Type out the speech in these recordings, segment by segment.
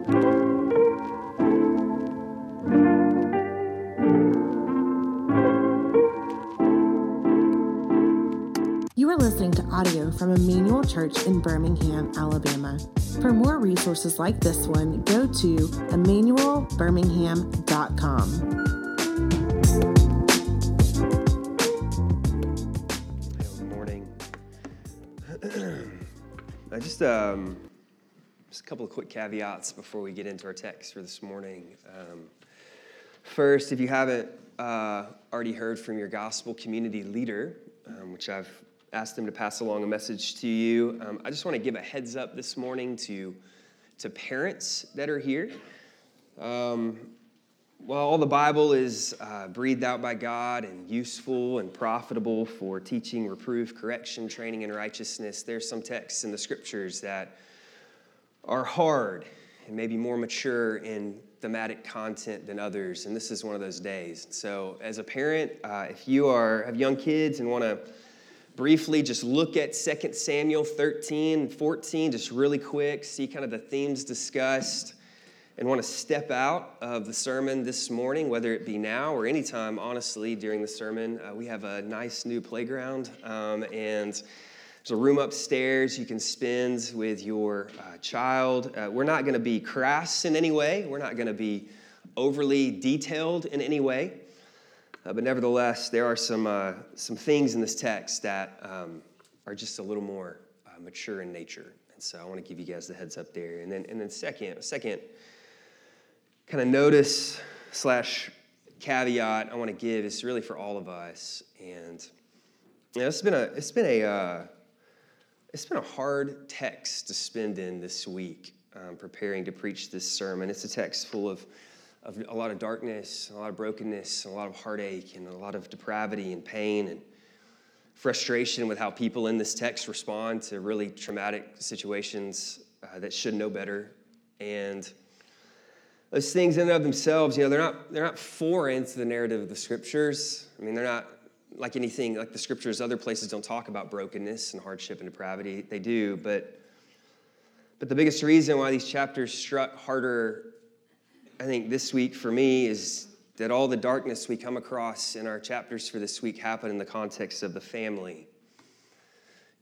You are listening to audio from Emmanuel Church in Birmingham, Alabama. For more resources like this one, go to emmanuelbirmingham.com. Good morning. I just um, couple of quick caveats before we get into our text for this morning. Um, first, if you haven't uh, already heard from your gospel community leader, um, which I've asked them to pass along a message to you, um, I just want to give a heads up this morning to to parents that are here. Um, while all the Bible is uh, breathed out by God and useful and profitable for teaching, reproof, correction, training in righteousness, there's some texts in the scriptures that are hard and maybe more mature in thematic content than others, and this is one of those days. So, as a parent, uh, if you are have young kids and want to briefly just look at 2 Samuel 13 and 14, just really quick, see kind of the themes discussed, and want to step out of the sermon this morning, whether it be now or anytime, honestly, during the sermon. Uh, we have a nice new playground, um, and there's a room upstairs you can spend with your uh, child. Uh, we're not going to be crass in any way, we're not going to be overly detailed in any way. Uh, but nevertheless, there are some, uh, some things in this text that um, are just a little more uh, mature in nature. And so I want to give you guys the heads up there. And then, and then second, second kind of notice slash caveat I want to give is really for all of us. And you know, it's been a, it's been a, uh, it's been a hard text to spend in this week um, preparing to preach this sermon. It's a text full of of a lot of darkness, a lot of brokenness, a lot of heartache, and a lot of depravity and pain and frustration with how people in this text respond to really traumatic situations uh, that should know better. And those things in and of themselves, you know, they're not, they're not foreign to the narrative of the scriptures. I mean, they're not like anything, like the scriptures, other places don't talk about brokenness and hardship and depravity. They do, but but the biggest reason why these chapters struck harder I think this week for me is that all the darkness we come across in our chapters for this week happen in the context of the family.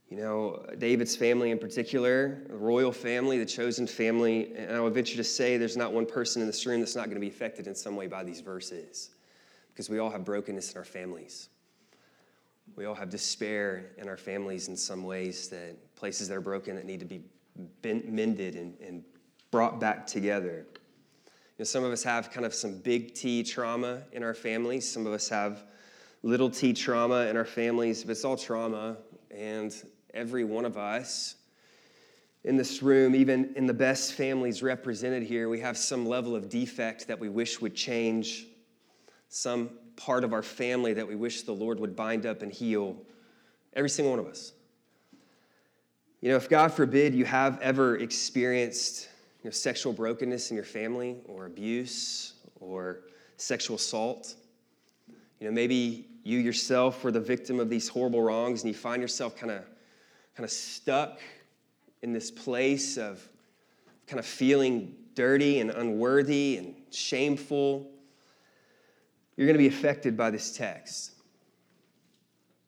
You know, David's family in particular, the royal family, the chosen family, and I would venture to say there's not one person in this room that's not going to be affected in some way by these verses because we all have brokenness in our families. We all have despair in our families in some ways that places that are broken that need to be mended and, and brought back together know, some of us have kind of some big T trauma in our families. Some of us have little t trauma in our families, but it's all trauma. And every one of us in this room, even in the best families represented here, we have some level of defect that we wish would change, some part of our family that we wish the Lord would bind up and heal. Every single one of us. You know, if God forbid you have ever experienced you know, sexual brokenness in your family or abuse or sexual assault. You know, maybe you yourself were the victim of these horrible wrongs and you find yourself kind of kind of stuck in this place of kind of feeling dirty and unworthy and shameful. You're going to be affected by this text.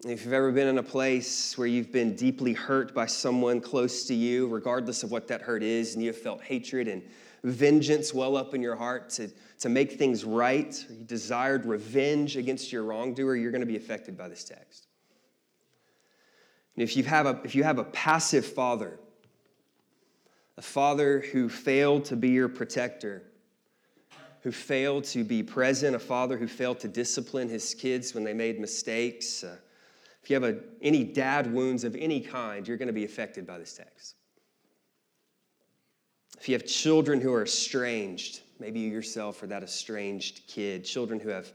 If you've ever been in a place where you've been deeply hurt by someone close to you, regardless of what that hurt is, and you have felt hatred and vengeance well up in your heart to, to make things right, or you desired revenge against your wrongdoer, you're going to be affected by this text. And if you have a, if you have a passive father, a father who failed to be your protector, who failed to be present, a father who failed to discipline his kids when they made mistakes, uh, if you have a, any dad wounds of any kind, you're going to be affected by this text. If you have children who are estranged, maybe you yourself are that estranged kid, children who have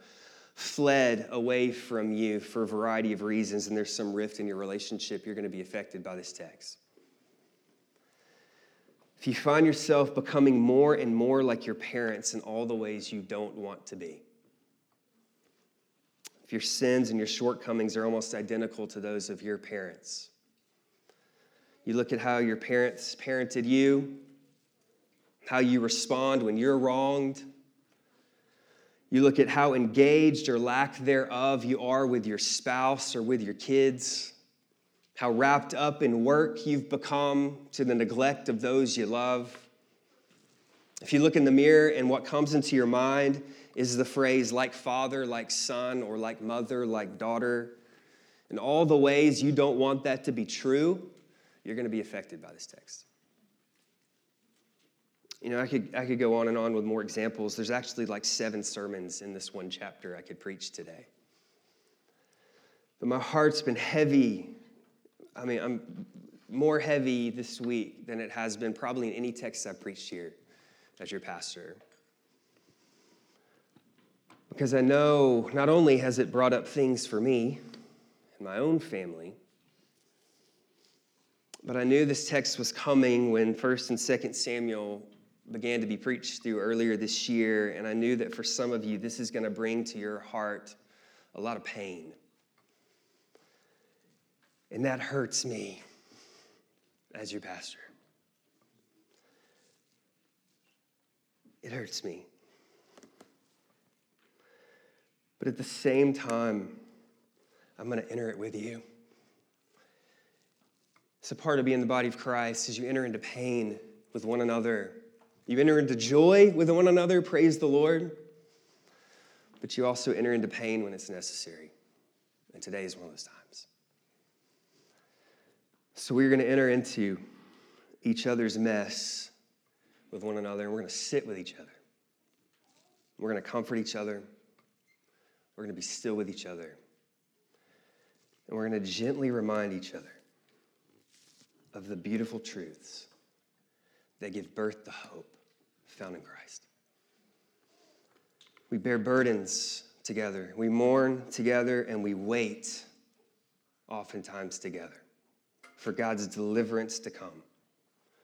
fled away from you for a variety of reasons, and there's some rift in your relationship, you're going to be affected by this text. If you find yourself becoming more and more like your parents in all the ways you don't want to be, if your sins and your shortcomings are almost identical to those of your parents. You look at how your parents parented you, how you respond when you're wronged. You look at how engaged or lack thereof you are with your spouse or with your kids, how wrapped up in work you've become to the neglect of those you love. If you look in the mirror and what comes into your mind is the phrase like father, like son, or like mother, like daughter, and all the ways you don't want that to be true, you're going to be affected by this text. You know, I could, I could go on and on with more examples. There's actually like seven sermons in this one chapter I could preach today. But my heart's been heavy. I mean, I'm more heavy this week than it has been probably in any text I've preached here as your pastor. Because I know not only has it brought up things for me and my own family, but I knew this text was coming when 1st and 2nd Samuel began to be preached through earlier this year, and I knew that for some of you, this is going to bring to your heart a lot of pain. And that hurts me as your pastor. It hurts me. But at the same time, I'm going to enter it with you. It's a part of being the body of Christ as you enter into pain with one another you enter into joy with one another, praise the Lord. But you also enter into pain when it's necessary. And today is one of those times. So we're going to enter into each other's mess with one another, and we're going to sit with each other. We're going to comfort each other. We're going to be still with each other. And we're going to gently remind each other of the beautiful truths that give birth to hope found in Christ. We bear burdens together, we mourn together, and we wait oftentimes together for God's deliverance to come,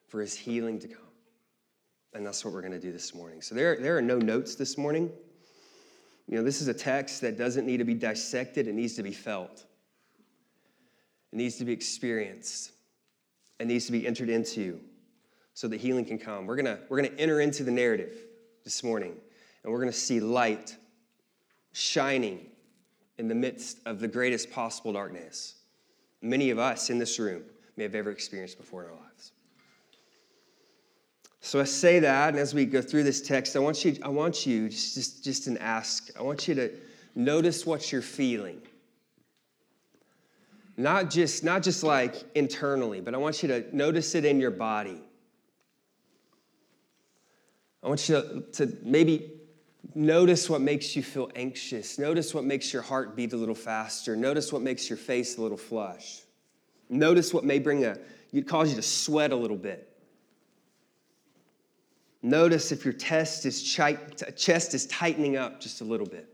for his healing to come. And that's what we're going to do this morning. So there, there are no notes this morning. You know, this is a text that doesn't need to be dissected, it needs to be felt. It needs to be experienced. It needs to be entered into so that healing can come. We're going to we're going to enter into the narrative this morning, and we're going to see light shining in the midst of the greatest possible darkness many of us in this room may have ever experienced before in our lives. So I say that, and as we go through this text, I want you, I want you just, just, just an ask, I want you to notice what you're feeling. Not just, not just like internally, but I want you to notice it in your body. I want you to, to maybe notice what makes you feel anxious. Notice what makes your heart beat a little faster. Notice what makes your face a little flush. Notice what may bring a, you cause you to sweat a little bit. Notice if your chest is, chest is tightening up just a little bit.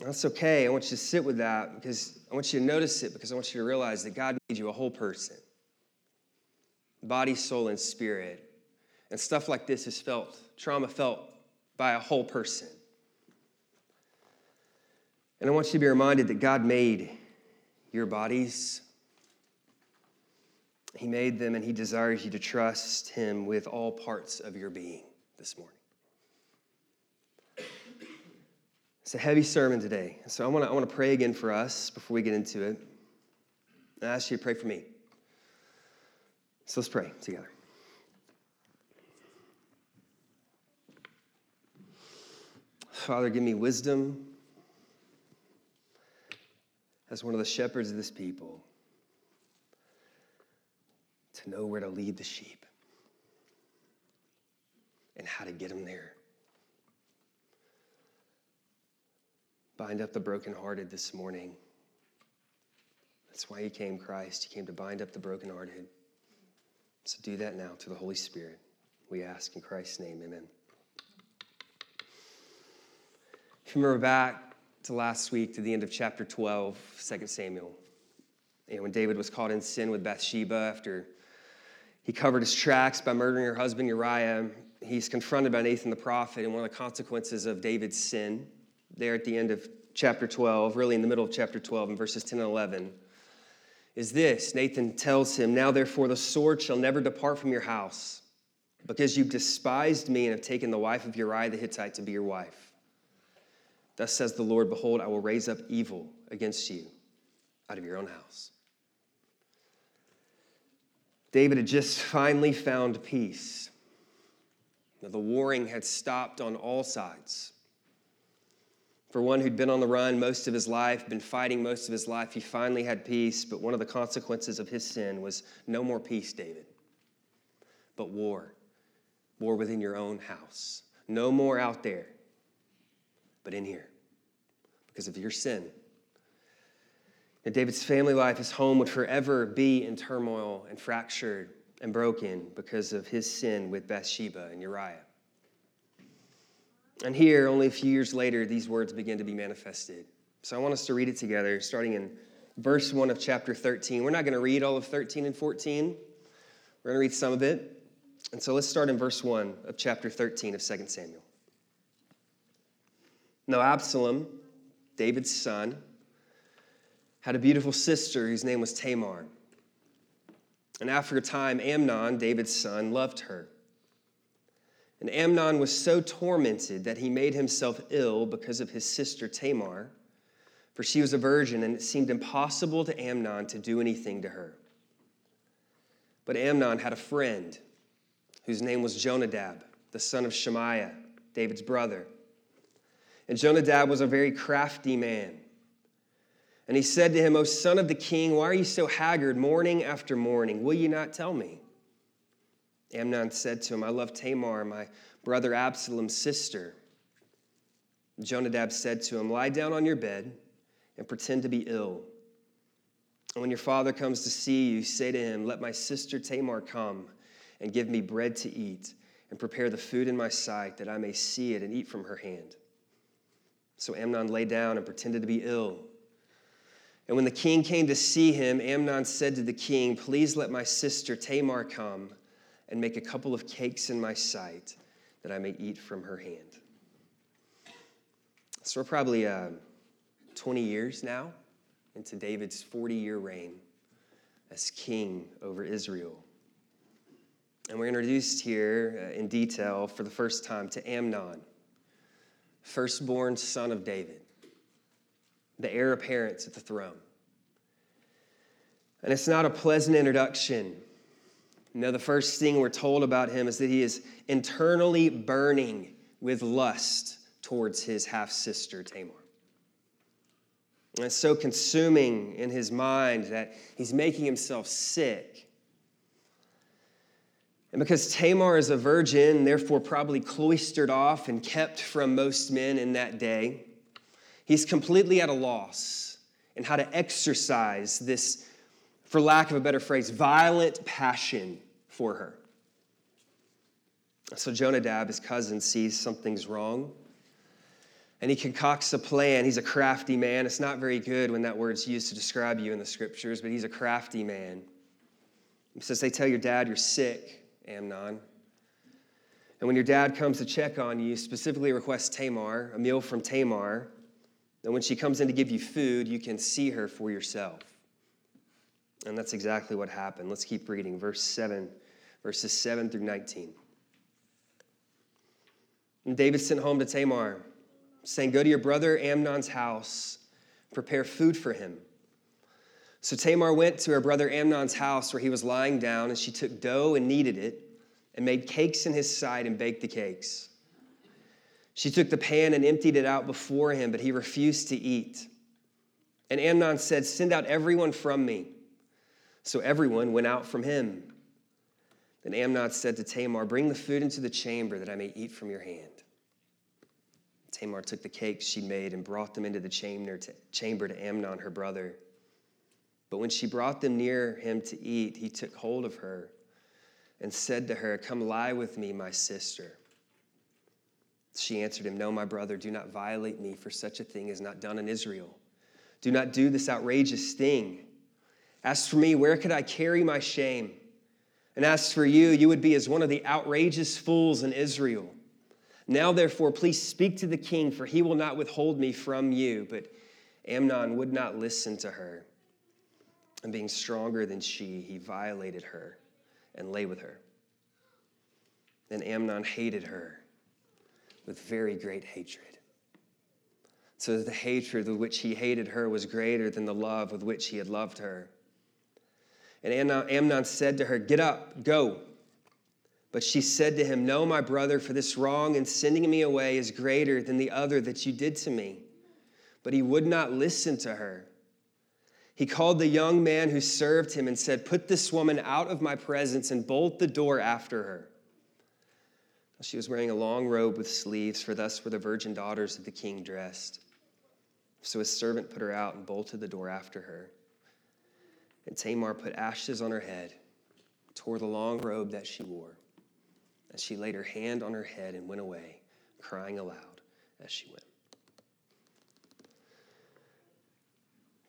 That's okay. I want you to sit with that because I want you to notice it because I want you to realize that God made you a whole person body, soul, and spirit. And stuff like this is felt, trauma felt by a whole person. And I want you to be reminded that God made your bodies. He made them and He desires you to trust Him with all parts of your being this morning. It's a heavy sermon today. So I want to I want to pray again for us before we get into it. I ask you to pray for me. So let's pray together. Father, give me wisdom as one of the shepherds of this people to know where to lead the sheep and how to get them there. Bind up the brokenhearted this morning. That's why you came, Christ. You came to bind up the brokenhearted. So do that now to the Holy Spirit. We ask in Christ's name, amen. If you remember back to last week, to the end of chapter 12, 2 Samuel, and when David was caught in sin with Bathsheba after he covered his tracks by murdering her husband Uriah, he's confronted by Nathan the prophet, and one of the consequences of David's sin, there at the end of chapter 12, really in the middle of chapter 12, in verses 10 and 11, is this Nathan tells him, Now therefore the sword shall never depart from your house because you've despised me and have taken the wife of Uriah the Hittite to be your wife. Thus says the Lord Behold, I will raise up evil against you out of your own house. David had just finally found peace. The warring had stopped on all sides. For one who'd been on the run most of his life, been fighting most of his life, he finally had peace, but one of the consequences of his sin was no more peace, David, but war. War within your own house. No more out there, but in here because of your sin. And David's family life, his home, would forever be in turmoil and fractured and broken because of his sin with Bathsheba and Uriah. And here, only a few years later, these words begin to be manifested. So I want us to read it together, starting in verse 1 of chapter 13. We're not going to read all of 13 and 14, we're going to read some of it. And so let's start in verse 1 of chapter 13 of 2 Samuel. Now, Absalom, David's son, had a beautiful sister whose name was Tamar. And after a time, Amnon, David's son, loved her. And Amnon was so tormented that he made himself ill because of his sister Tamar, for she was a virgin, and it seemed impossible to Amnon to do anything to her. But Amnon had a friend whose name was Jonadab, the son of Shimeah, David's brother. And Jonadab was a very crafty man. And he said to him, O son of the king, why are you so haggard morning after morning? Will you not tell me? Amnon said to him, I love Tamar, my brother Absalom's sister. Jonadab said to him, Lie down on your bed and pretend to be ill. And when your father comes to see you, say to him, Let my sister Tamar come and give me bread to eat and prepare the food in my sight that I may see it and eat from her hand. So Amnon lay down and pretended to be ill. And when the king came to see him, Amnon said to the king, Please let my sister Tamar come and make a couple of cakes in my sight that I may eat from her hand. So we're probably uh, 20 years now into David's 40 year reign as king over Israel. And we're introduced here uh, in detail for the first time to Amnon, firstborn son of David the heir apparent to the throne. And it's not a pleasant introduction. Know, the first thing we're told about him is that he is internally burning with lust towards his half sister, Tamar. And it's so consuming in his mind that he's making himself sick. And because Tamar is a virgin, therefore probably cloistered off and kept from most men in that day, He's completely at a loss in how to exercise this, for lack of a better phrase, violent passion for her. So Jonadab, his cousin, sees something's wrong. And he concocts a plan. He's a crafty man. It's not very good when that word's used to describe you in the scriptures, but he's a crafty man. He says, They tell your dad you're sick, Amnon. And when your dad comes to check on you, specifically request Tamar, a meal from Tamar, and when she comes in to give you food, you can see her for yourself. And that's exactly what happened. Let's keep reading. Verse 7, verses 7 through 19. And David sent home to Tamar, saying, Go to your brother Amnon's house, prepare food for him. So Tamar went to her brother Amnon's house where he was lying down, and she took dough and kneaded it, and made cakes in his sight and baked the cakes. She took the pan and emptied it out before him, but he refused to eat. And Amnon said, Send out everyone from me. So everyone went out from him. Then Amnon said to Tamar, Bring the food into the chamber that I may eat from your hand. Tamar took the cakes she made and brought them into the chamber to, chamber to Amnon, her brother. But when she brought them near him to eat, he took hold of her and said to her, Come lie with me, my sister. She answered him, No, my brother, do not violate me, for such a thing is not done in Israel. Do not do this outrageous thing. As for me, where could I carry my shame? And as for you, you would be as one of the outrageous fools in Israel. Now, therefore, please speak to the king, for he will not withhold me from you. But Amnon would not listen to her. And being stronger than she, he violated her and lay with her. And Amnon hated her with very great hatred. So the hatred with which he hated her was greater than the love with which he had loved her. And Amnon said to her, Get up, go. But she said to him, No, my brother, for this wrong in sending me away is greater than the other that you did to me. But he would not listen to her. He called the young man who served him and said, Put this woman out of my presence and bolt the door after her. She was wearing a long robe with sleeves, for thus were the virgin daughters of the king dressed. So his servant put her out and bolted the door after her. And Tamar put ashes on her head, tore the long robe that she wore, and she laid her hand on her head and went away, crying aloud as she went.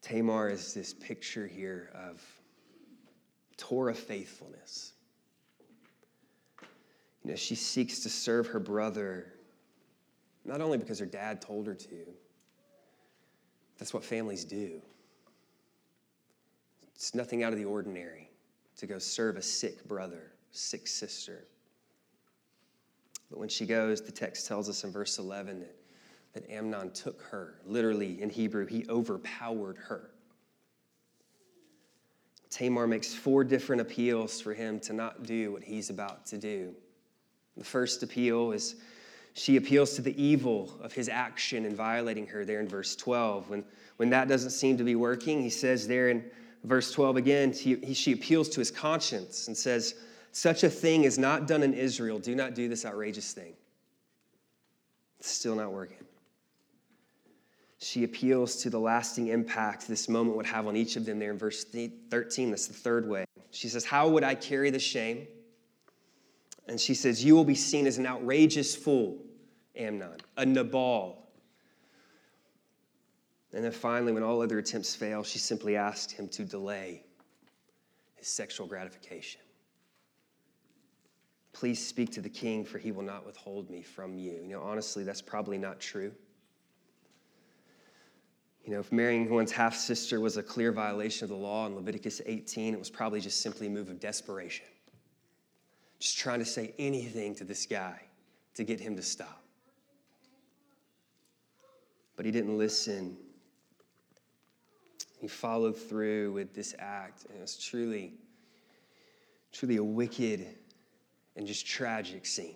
Tamar is this picture here of Torah faithfulness. You know, she seeks to serve her brother not only because her dad told her to, that's what families do. It's nothing out of the ordinary to go serve a sick brother, sick sister. But when she goes, the text tells us in verse 11 that that Amnon took her. Literally, in Hebrew, he overpowered her. Tamar makes four different appeals for him to not do what he's about to do. The first appeal is she appeals to the evil of his action in violating her there in verse 12. When, when that doesn't seem to be working, he says there in verse 12 again, he, he, she appeals to his conscience and says, Such a thing is not done in Israel. Do not do this outrageous thing. It's still not working she appeals to the lasting impact this moment would have on each of them there in verse 13. That's the third way. She says, How would I carry the shame? And she says, You will be seen as an outrageous fool, Amnon, a Nabal. And then finally, when all other attempts fail, she simply asked him to delay his sexual gratification. Please speak to the king, for he will not withhold me from you. You know, honestly, that's probably not true. You know, if marrying one's half sister was a clear violation of the law in Leviticus 18, it was probably just simply a move of desperation. Just trying to say anything to this guy to get him to stop. But he didn't listen. He followed through with this act, and it was truly, truly a wicked and just tragic scene.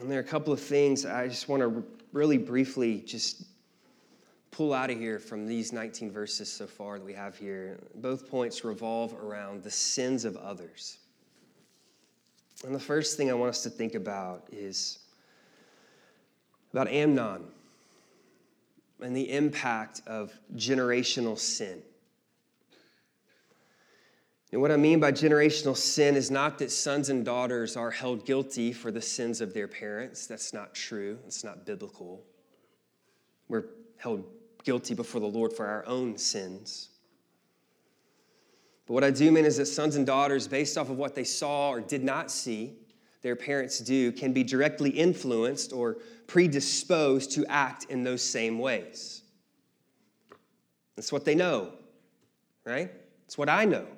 And there are a couple of things I just want to really briefly just pull out of here from these 19 verses so far that we have here. Both points revolve around the sins of others. And the first thing I want us to think about is about Amnon and the impact of generational sin. And what I mean by generational sin is not that sons and daughters are held guilty for the sins of their parents. That's not true, it's not biblical. We're held guilty before the Lord for our own sins. But what I do mean is that sons and daughters, based off of what they saw or did not see their parents do, can be directly influenced or predisposed to act in those same ways. That's what they know, right? It's what I know.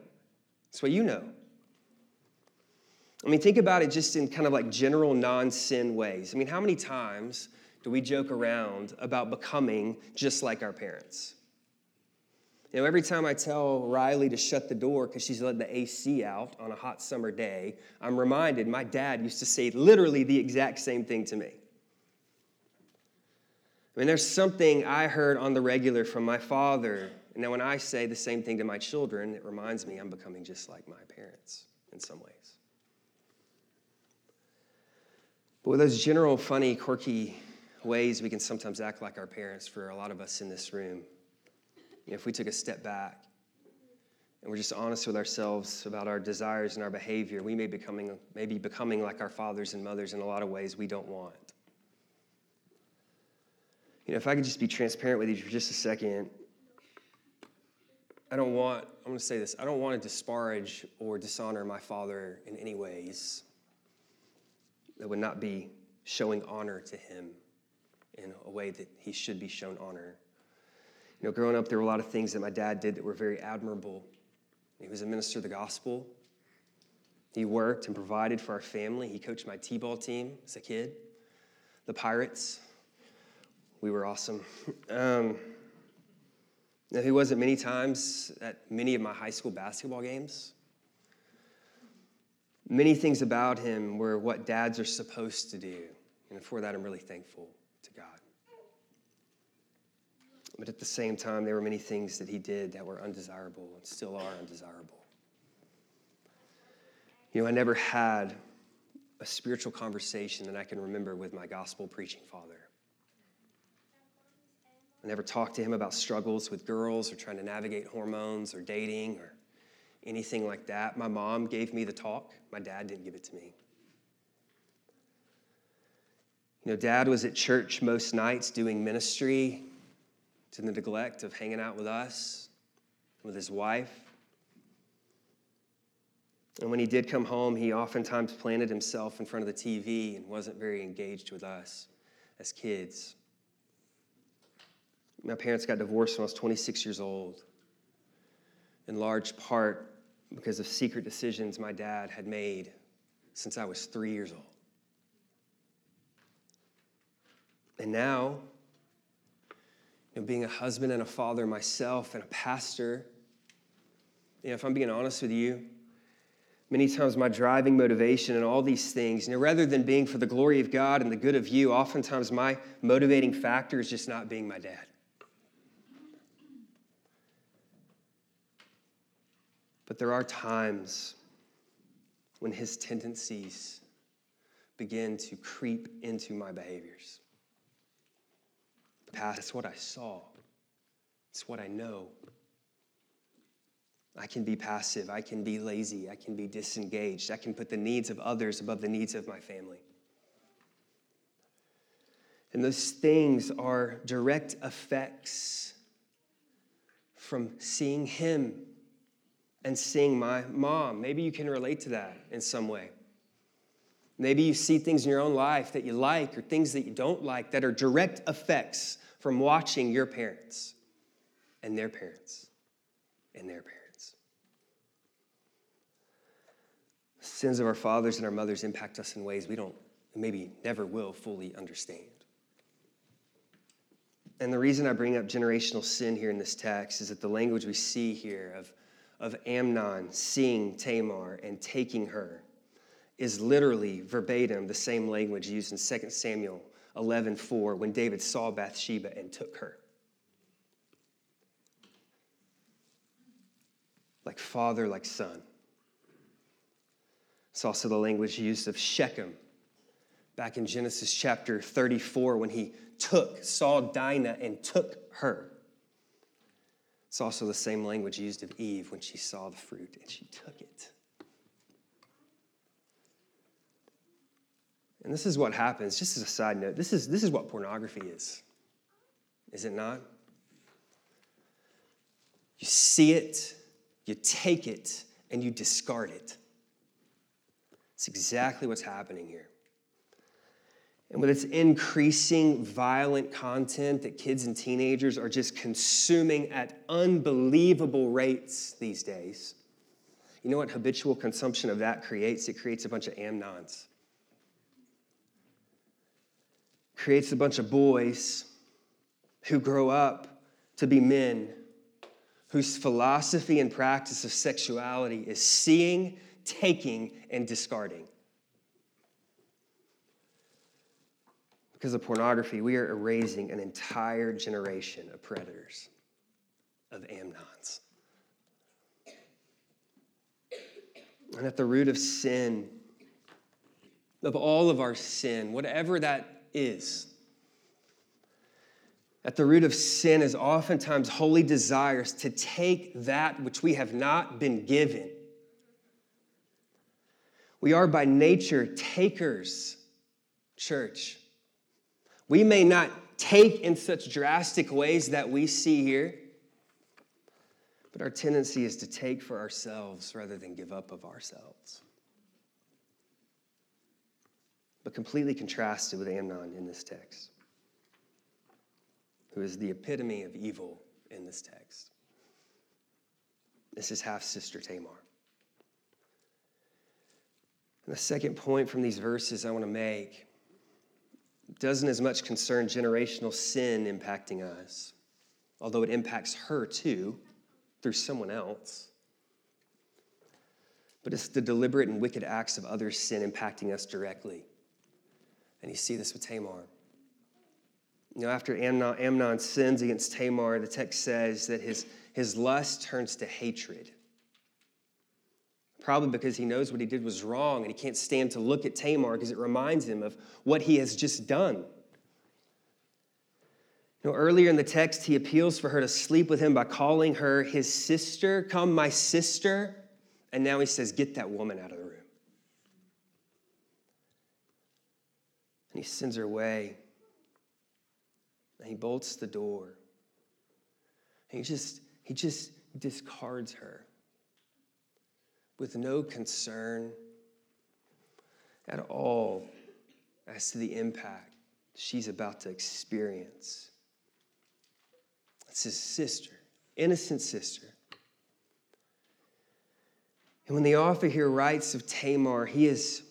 That's what you know. I mean, think about it just in kind of like general non sin ways. I mean, how many times do we joke around about becoming just like our parents? You know, every time I tell Riley to shut the door because she's letting the AC out on a hot summer day, I'm reminded my dad used to say literally the exact same thing to me. I mean, there's something I heard on the regular from my father and now, when I say the same thing to my children, it reminds me I'm becoming just like my parents in some ways. But with those general, funny, quirky ways we can sometimes act like our parents for a lot of us in this room, you know, if we took a step back and we're just honest with ourselves about our desires and our behavior, we may, becoming, may be becoming like our fathers and mothers in a lot of ways we don't want. You know, if I could just be transparent with you for just a second, I don't want, I'm going to say this, I don't want to disparage or dishonor my father in any ways that would not be showing honor to him in a way that he should be shown honor. You know, growing up, there were a lot of things that my dad did that were very admirable. He was a minister of the gospel. He worked and provided for our family. He coached my T ball team as a kid, the Pirates. We were awesome. Um, now, he wasn't many times at many of my high school basketball games. Many things about him were what dads are supposed to do. And for that, I'm really thankful to God. But at the same time, there were many things that he did that were undesirable and still are undesirable. You know, I never had a spiritual conversation that I can remember with my gospel preaching father. I never talked to him about struggles with girls or trying to navigate hormones or dating or anything like that. My mom gave me the talk, my dad didn't give it to me. You know, dad was at church most nights doing ministry to the neglect of hanging out with us, with his wife. And when he did come home, he oftentimes planted himself in front of the TV and wasn't very engaged with us as kids. My parents got divorced when I was 26 years old, in large part because of secret decisions my dad had made since I was three years old. And now, you know, being a husband and a father myself and a pastor, you know, if I'm being honest with you, many times my driving motivation and all these things, you know, rather than being for the glory of God and the good of you, oftentimes my motivating factor is just not being my dad. But there are times when his tendencies begin to creep into my behaviors. That's what I saw. It's what I know. I can be passive. I can be lazy. I can be disengaged. I can put the needs of others above the needs of my family. And those things are direct effects from seeing Him and seeing my mom. Maybe you can relate to that in some way. Maybe you see things in your own life that you like or things that you don't like that are direct effects from watching your parents and their parents and their parents. Sins of our fathers and our mothers impact us in ways we don't, maybe never will fully understand. And the reason I bring up generational sin here in this text is that the language we see here of, of Amnon seeing Tamar and taking her is literally verbatim the same language used in 2 Samuel 11:4 when David saw Bathsheba and took her. Like father, like son. It's also the language used of Shechem back in Genesis chapter 34 when he took, saw Dinah and took her. It's also the same language used of Eve when she saw the fruit and she took it. And this is what happens, just as a side note, this is, this is what pornography is, is it not? You see it, you take it, and you discard it. It's exactly what's happening here. And with its increasing violent content that kids and teenagers are just consuming at unbelievable rates these days, you know what habitual consumption of that creates? It creates a bunch of Amnons creates a bunch of boys who grow up to be men whose philosophy and practice of sexuality is seeing, taking, and discarding. Because of pornography, we are erasing an entire generation of predators, of Amnons. And at the root of sin, of all of our sin, whatever that is. At the root of sin is oftentimes holy desires to take that which we have not been given. We are by nature takers, church. We may not take in such drastic ways that we see here, but our tendency is to take for ourselves rather than give up of ourselves but completely contrasted with Amnon in this text, who is the epitome of evil in this text. This is half sister Tamar. And the second point from these verses I want to make doesn't as much concern generational sin impacting us, although it impacts her too through someone else. But it's the deliberate and wicked acts of others' sin impacting us directly. And you see this with Tamar. You know, after Amnon, Amnon sins against Tamar, the text says that his, his lust turns to hatred. Probably because he knows what he did was wrong and he can't stand to look at Tamar because it reminds him of what he has just done. You know, earlier in the text, he appeals for her to sleep with him by calling her his sister. Come, my sister. And now he says, Get that woman out of the room. And he sends her away. And he bolts the door. And he just, he just discards her with no concern at all as to the impact she's about to experience. It's his sister, innocent sister. And when the author here writes of Tamar, he is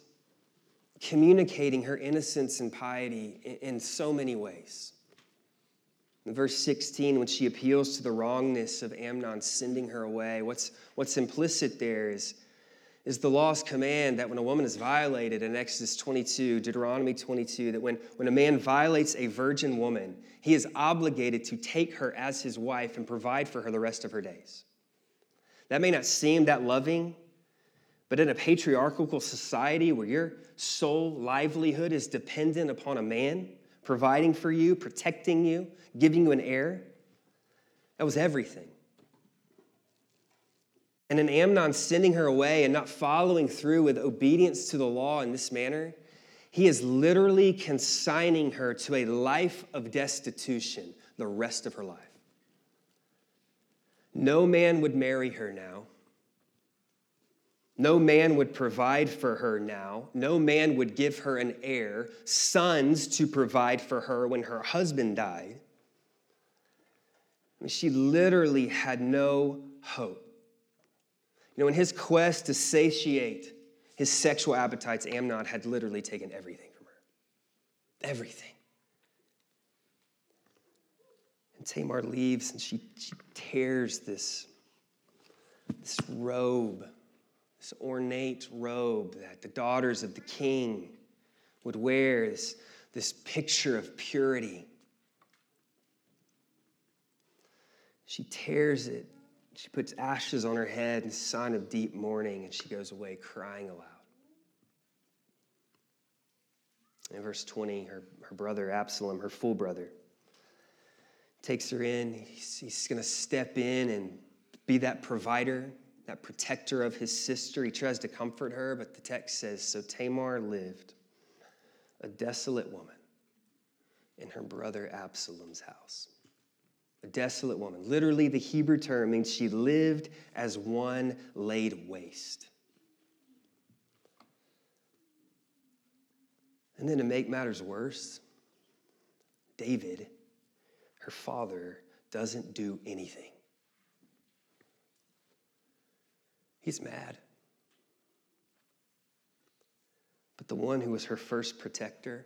communicating her innocence and piety in, in so many ways. Verse 16, when she appeals to the wrongness of Amnon sending her away, what's, what's implicit there is, is the law's command that when a woman is violated in Exodus 22, Deuteronomy 22, that when, when a man violates a virgin woman, he is obligated to take her as his wife and provide for her the rest of her days. That may not seem that loving, but in a patriarchal society where your sole livelihood is dependent upon a man providing for you, protecting you, giving you an heir. That was everything. And in Amnon sending her away and not following through with obedience to the law in this manner, he is literally consigning her to a life of destitution the rest of her life. No man would marry her now. No man would provide for her now. No man would give her an heir, sons to provide for her when her husband died. she literally had no hope. You know, in his quest to satiate his sexual appetites, Amnon had literally taken everything from her. Everything. And Tamar leaves and she, she tears this, this robe this ornate robe that the daughters of the king would wear, this, this picture of purity. She tears it. She puts ashes on her head in sign of deep mourning, and she goes away crying aloud. In verse 20, her, her brother Absalom, her full brother, takes her in. He's, he's going to step in and be that provider, that protector of his sister. He tries to comfort her, but the text says So Tamar lived, a desolate woman, in her brother Absalom's house. A desolate woman. Literally, the Hebrew term means she lived as one laid waste. And then to make matters worse, David, her father, doesn't do anything. He's mad. But the one who was her first protector,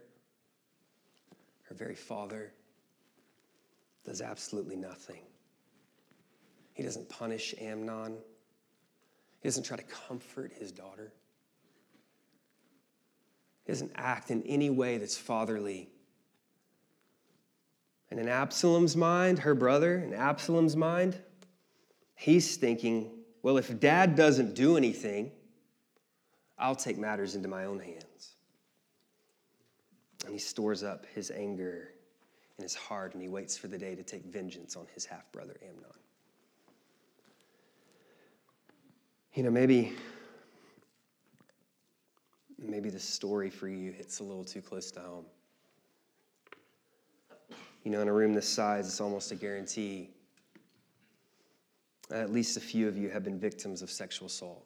her very father, does absolutely nothing. He doesn't punish Amnon. He doesn't try to comfort his daughter. He doesn't act in any way that's fatherly. And in Absalom's mind, her brother, in Absalom's mind, he's thinking, well, if dad doesn't do anything, I'll take matters into my own hands. And he stores up his anger in his heart and he waits for the day to take vengeance on his half brother Amnon. You know, maybe maybe the story for you hits a little too close to home. You know, in a room this size, it's almost a guarantee Uh, at least a few of you have been victims of sexual assault.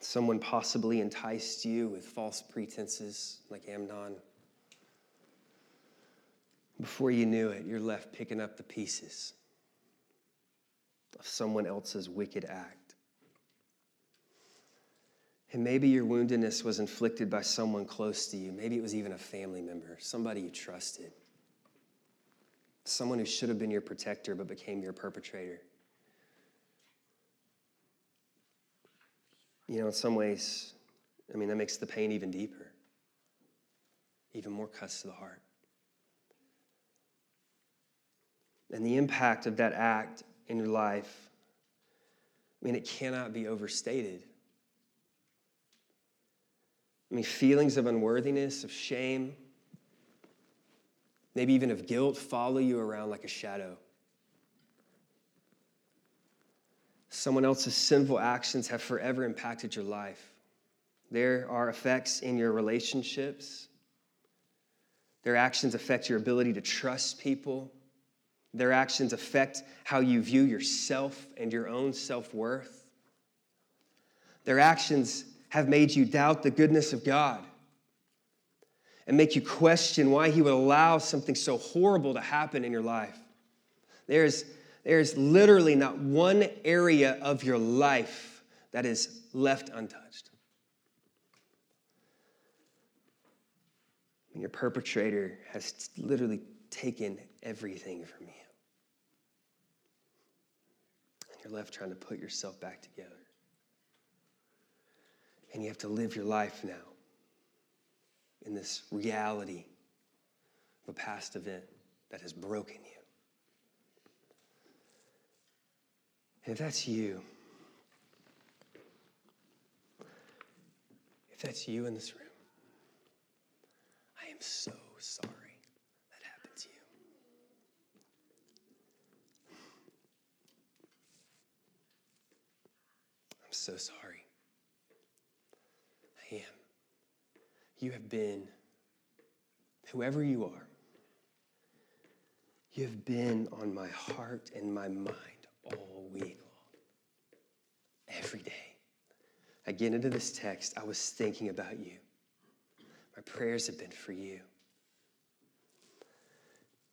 Someone possibly enticed you with false pretenses, like Amnon. Before you knew it, you're left picking up the pieces of someone else's wicked act. And maybe your woundedness was inflicted by someone close to you. Maybe it was even a family member, somebody you trusted, someone who should have been your protector but became your perpetrator. You know, in some ways, I mean, that makes the pain even deeper, even more cuts to the heart. And the impact of that act in your life, I mean, it cannot be overstated. I mean, feelings of unworthiness, of shame, maybe even of guilt follow you around like a shadow. Someone else's sinful actions have forever impacted your life. There are effects in your relationships. Their actions affect your ability to trust people. Their actions affect how you view yourself and your own self worth. Their actions have made you doubt the goodness of God and make you question why He would allow something so horrible to happen in your life. There's, there's literally not one area of your life that is left untouched. And your perpetrator has literally taken everything from you. And you're left trying to put yourself back together. And you have to live your life now in this reality of a past event that has broken you. And if that's you, if that's you in this room, I am so sorry that happened to you. I'm so sorry. I am. You have been, whoever you are, you have been on my heart and my mind all week long. Every day. I get into this text, I was thinking about you. My prayers have been for you.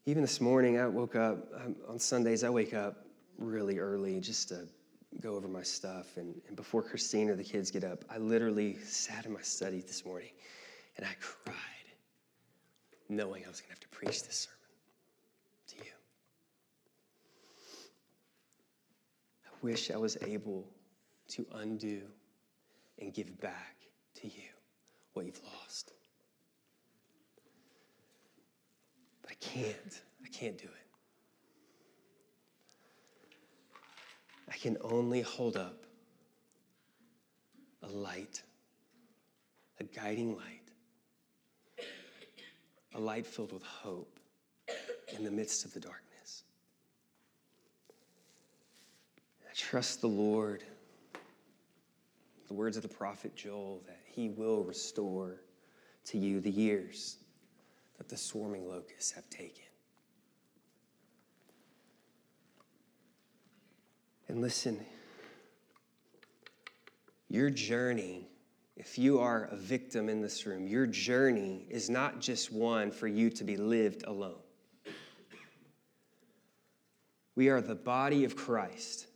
Even this morning, I woke up, um, on Sundays, I wake up really early just to go over my stuff. And, and before Christine or the kids get up, I literally sat in my study this morning and I cried, knowing I was going to have to preach this sermon to you. I wish I was able to undo and give back to you what you've lost. But I can't. I can't do it. I can only hold up a light, a guiding light, a light filled with hope in the midst of the darkness. I trust the Lord, the words of the prophet Joel, that he will restore to you the years that the swarming locusts have taken. And listen, your journey, if you are a victim in this room, your journey is not just one for you to be lived alone. We are the body of Christ.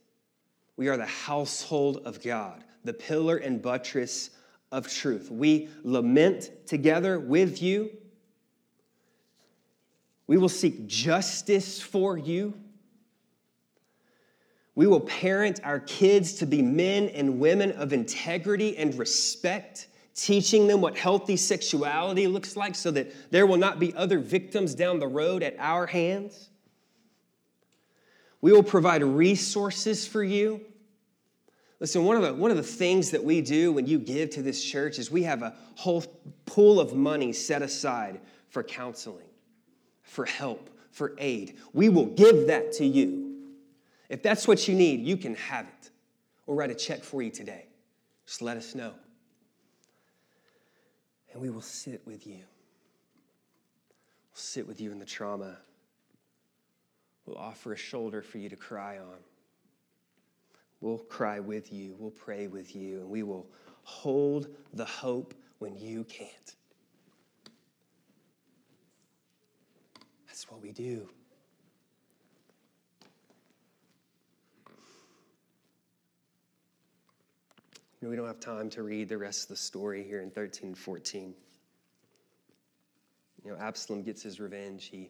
We are the household of God, the pillar and buttress of truth. We lament together with you. We will seek justice for you. We will parent our kids to be men and women of integrity and respect, teaching them what healthy sexuality looks like so that there will not be other victims down the road at our hands. We will provide resources for you. Listen, one of, the, one of the things that we do when you give to this church is we have a whole pool of money set aside for counseling, for help, for aid. We will give that to you. If that's what you need, you can have it. We'll write a check for you today. Just let us know. And we will sit with you. We'll sit with you in the trauma. We'll offer a shoulder for you to cry on. We'll cry with you. We'll pray with you. And we will hold the hope when you can't. That's what we do. We don't have time to read the rest of the story here in 13 and 14. You know, Absalom gets his revenge. He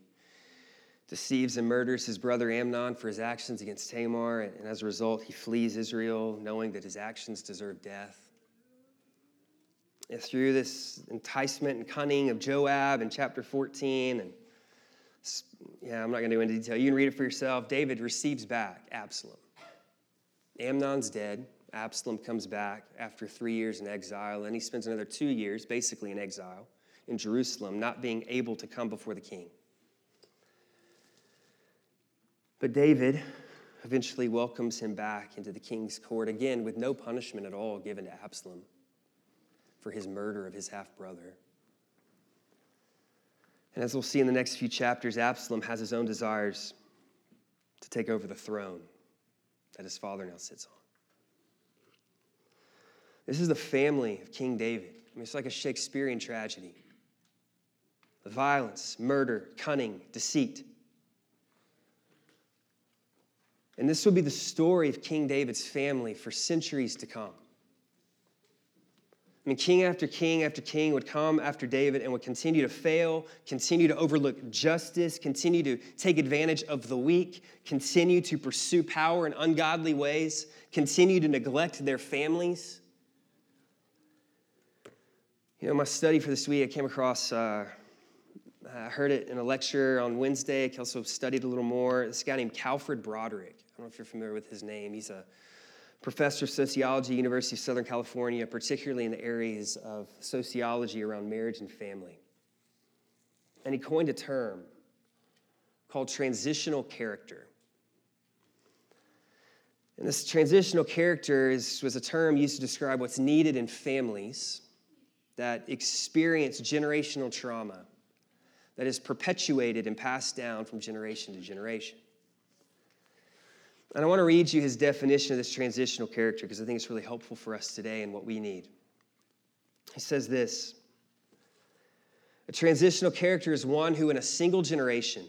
deceives and murders his brother Amnon for his actions against Tamar, and as a result, he flees Israel, knowing that his actions deserve death. And through this enticement and cunning of Joab in chapter 14, and yeah, I'm not going to go into detail. You can read it for yourself. David receives back Absalom. Amnon's dead. Absalom comes back after three years in exile, and he spends another two years basically in exile in Jerusalem, not being able to come before the king. But David eventually welcomes him back into the king's court, again with no punishment at all given to Absalom for his murder of his half brother. And as we'll see in the next few chapters, Absalom has his own desires to take over the throne that his father now sits on. This is the family of King David. I mean, it's like a Shakespearean tragedy. The violence, murder, cunning, deceit. And this will be the story of King David's family for centuries to come. I mean, king after king after king would come after David and would continue to fail, continue to overlook justice, continue to take advantage of the weak, continue to pursue power in ungodly ways, continue to neglect their families. You know, my study for this week, I came across, uh, I heard it in a lecture on Wednesday. I also studied a little more. This guy named Carlfred Broderick. I don't know if you're familiar with his name. He's a professor of sociology, University of Southern California, particularly in the areas of sociology around marriage and family. And he coined a term called transitional character. And this transitional character is, was a term used to describe what's needed in families that experience generational trauma that is perpetuated and passed down from generation to generation. And I want to read you his definition of this transitional character because I think it's really helpful for us today and what we need. He says this A transitional character is one who, in a single generation,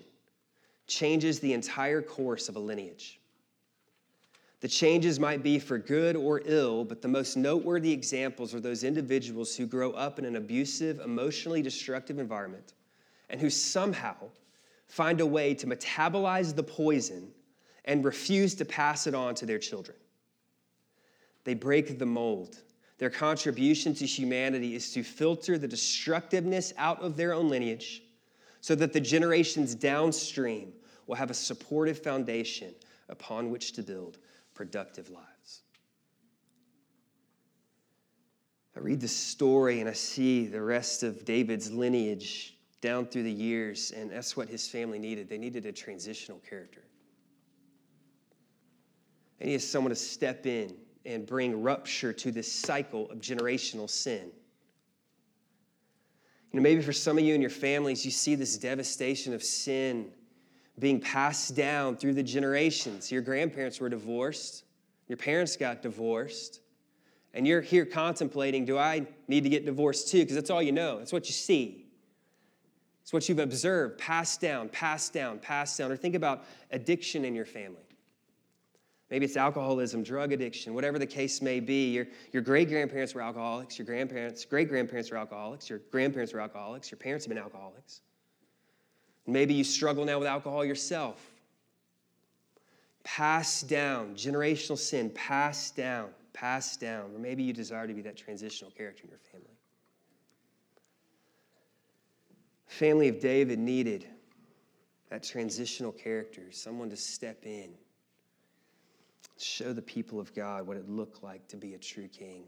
changes the entire course of a lineage. The changes might be for good or ill, but the most noteworthy examples are those individuals who grow up in an abusive, emotionally destructive environment and who somehow find a way to metabolize the poison and refuse to pass it on to their children. They break the mold. Their contribution to humanity is to filter the destructiveness out of their own lineage so that the generations downstream will have a supportive foundation upon which to build productive lives. I read the story and I see the rest of David's lineage down through the years, and that's what his family needed. They needed a transitional character. They needed someone to step in and bring rupture to this cycle of generational sin. You know, maybe for some of you and your families, you see this devastation of sin being passed down through the generations. Your grandparents were divorced, your parents got divorced, and you're here contemplating do I need to get divorced too? Because that's all you know, that's what you see. It's what you've observed, passed down, passed down, passed down. Or think about addiction in your family. Maybe it's alcoholism, drug addiction, whatever the case may be. Your, your great grandparents were alcoholics, your grandparents, great grandparents were alcoholics, your grandparents were alcoholics, your parents have been alcoholics. Maybe you struggle now with alcohol yourself. Pass down, generational sin, pass down, pass down. Or maybe you desire to be that transitional character in your family. family of David needed that transitional character, someone to step in, show the people of God what it looked like to be a true king,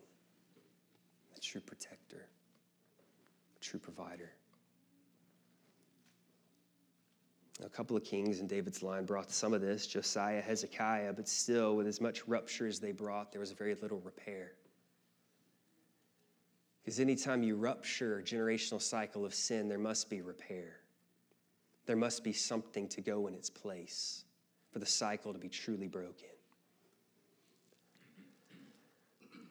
a true protector, a true provider. A couple of kings in David's line brought some of this, Josiah, Hezekiah, but still, with as much rupture as they brought, there was very little repair. Because anytime you rupture a generational cycle of sin, there must be repair. There must be something to go in its place for the cycle to be truly broken.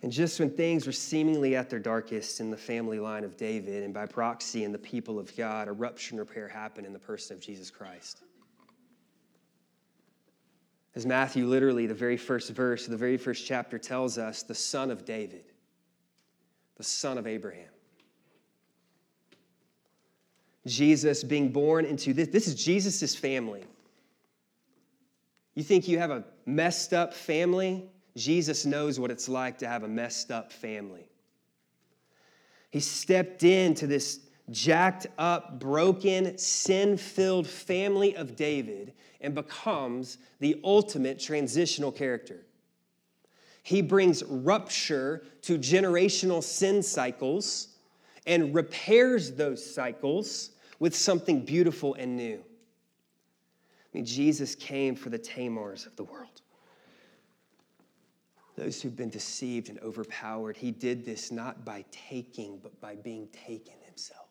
And just when things were seemingly at their darkest in the family line of David and by proxy in the people of God, a rupture and repair happened in the person of Jesus Christ. As Matthew, literally, the very first verse, of the very first chapter tells us, the son of David, the son of Abraham. Jesus being born into this, this is Jesus' family. You think you have a messed up family? Jesus knows what it's like to have a messed up family. He stepped into this jacked up, broken, sin filled family of David and becomes the ultimate transitional character. He brings rupture to generational sin cycles and repairs those cycles with something beautiful and new. I mean, Jesus came for the Tamars of the world those who've been deceived and overpowered. He did this not by taking, but by being taken himself.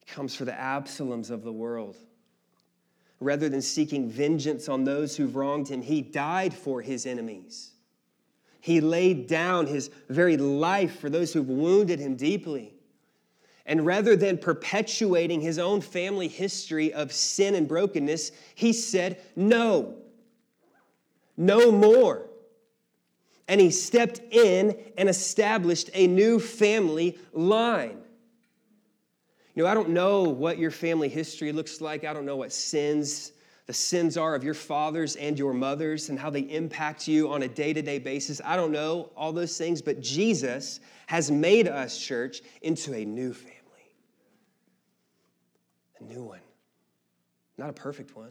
He comes for the Absaloms of the world. Rather than seeking vengeance on those who've wronged him, he died for his enemies. He laid down his very life for those who've wounded him deeply. And rather than perpetuating his own family history of sin and brokenness, he said, No, no more. And he stepped in and established a new family line. You know, I don't know what your family history looks like. I don't know what sins, the sins are of your fathers and your mothers and how they impact you on a day to day basis. I don't know all those things, but Jesus has made us, church, into a new family. A new one. Not a perfect one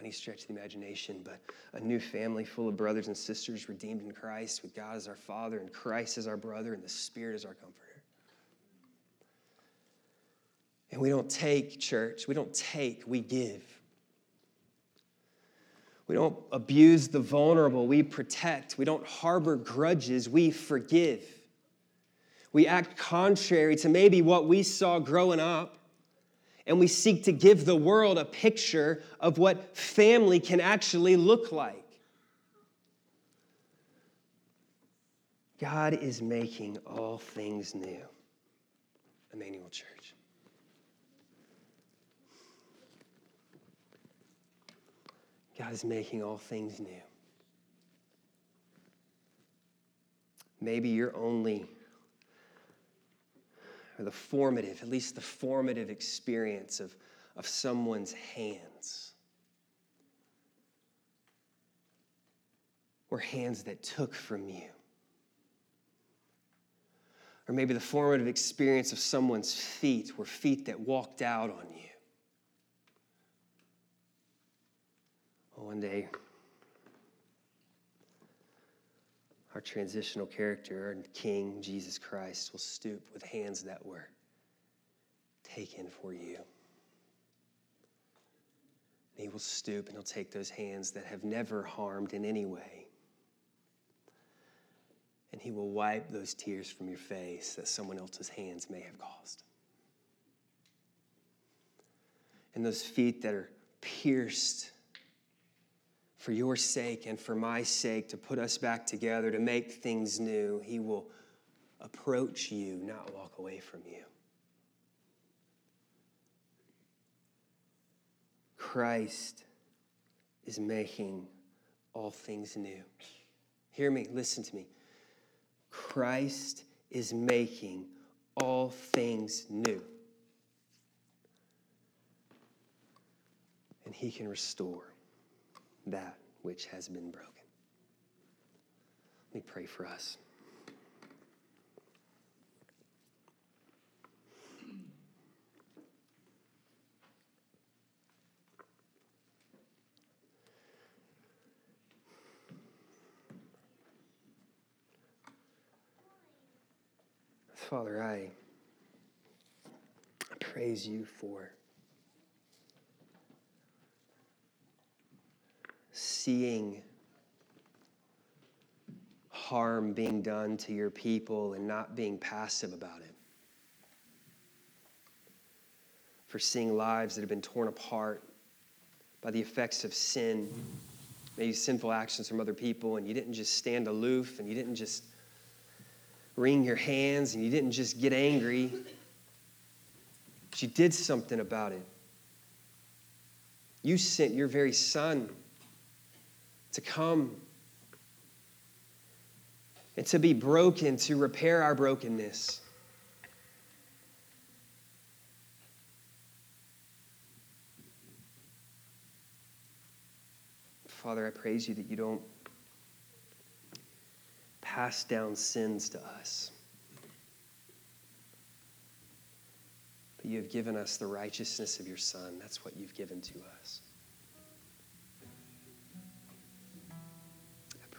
any stretch of the imagination, but a new family full of brothers and sisters redeemed in Christ, with God as our Father, and Christ as our brother, and the Spirit as our comforter. And we don't take, church, we don't take, we give. We don't abuse the vulnerable, we protect. We don't harbor grudges, we forgive. We act contrary to maybe what we saw growing up and we seek to give the world a picture of what family can actually look like. God is making all things new. Emmanuel Church. God is making all things new. Maybe you're only or the formative, at least the formative experience of, of someone's hands. Or hands that took from you. Or maybe the formative experience of someone's feet were feet that walked out on you. Well, one day, our transitional character, our King, Jesus Christ, will stoop with hands that were taken for you. And he will stoop and he'll take those hands that have never harmed in any way. And he will wipe those tears from your face that someone else's hands may have caused. And those feet that are pierced for your sake and for my sake to put us back together, to make things new. He will approach you, not walk away from you. Christ is making all things new. Hear me, listen to me. Christ is making all things new. And he can restore that which has been broken. Let me pray for us. Father, I praise you for seeing harm being done to your people and not being passive about it. For seeing lives that have been torn apart by the effects of sin, maybe sinful actions from other people, and you didn't just stand aloof and you didn't just wring your hands and you didn't just get angry, but you did something about it. You sent your very Son to come and to be broken, to repair our brokenness. Father, I praise you that you don't pass down sins to us. But you have given us the righteousness of your Son. That's what you've given to us.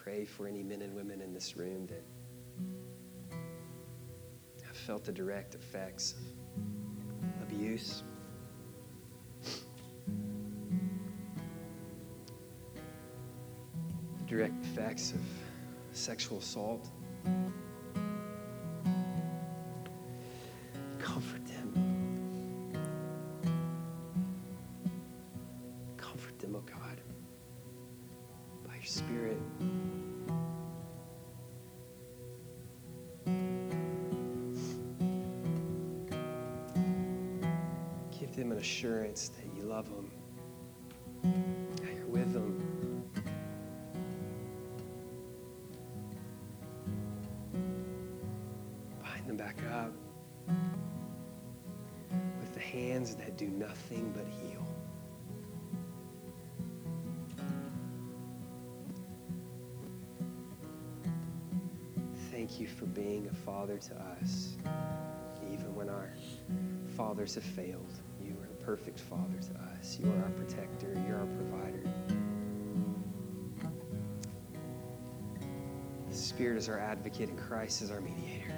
Pray for any men and women in this room that have felt the direct effects of abuse. The direct effects of sexual assault. Thank you for being a father to us, even when our fathers have failed. You are the perfect father to us. You are our protector. You're our provider. The Spirit is our advocate, and Christ is our mediator.